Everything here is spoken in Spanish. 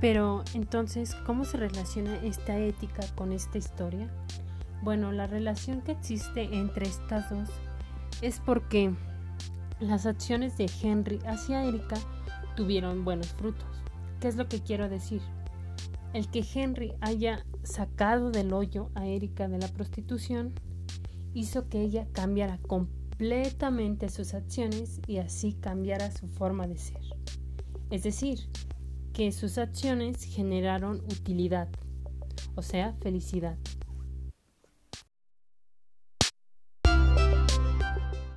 Pero entonces, ¿cómo se relaciona esta ética con esta historia? Bueno, la relación que existe entre estas dos es porque las acciones de Henry hacia Erika tuvieron buenos frutos. ¿Qué es lo que quiero decir? El que Henry haya sacado del hoyo a Erika de la prostitución hizo que ella cambiara completamente sus acciones y así cambiara su forma de ser. Es decir, que sus acciones generaron utilidad, o sea, felicidad.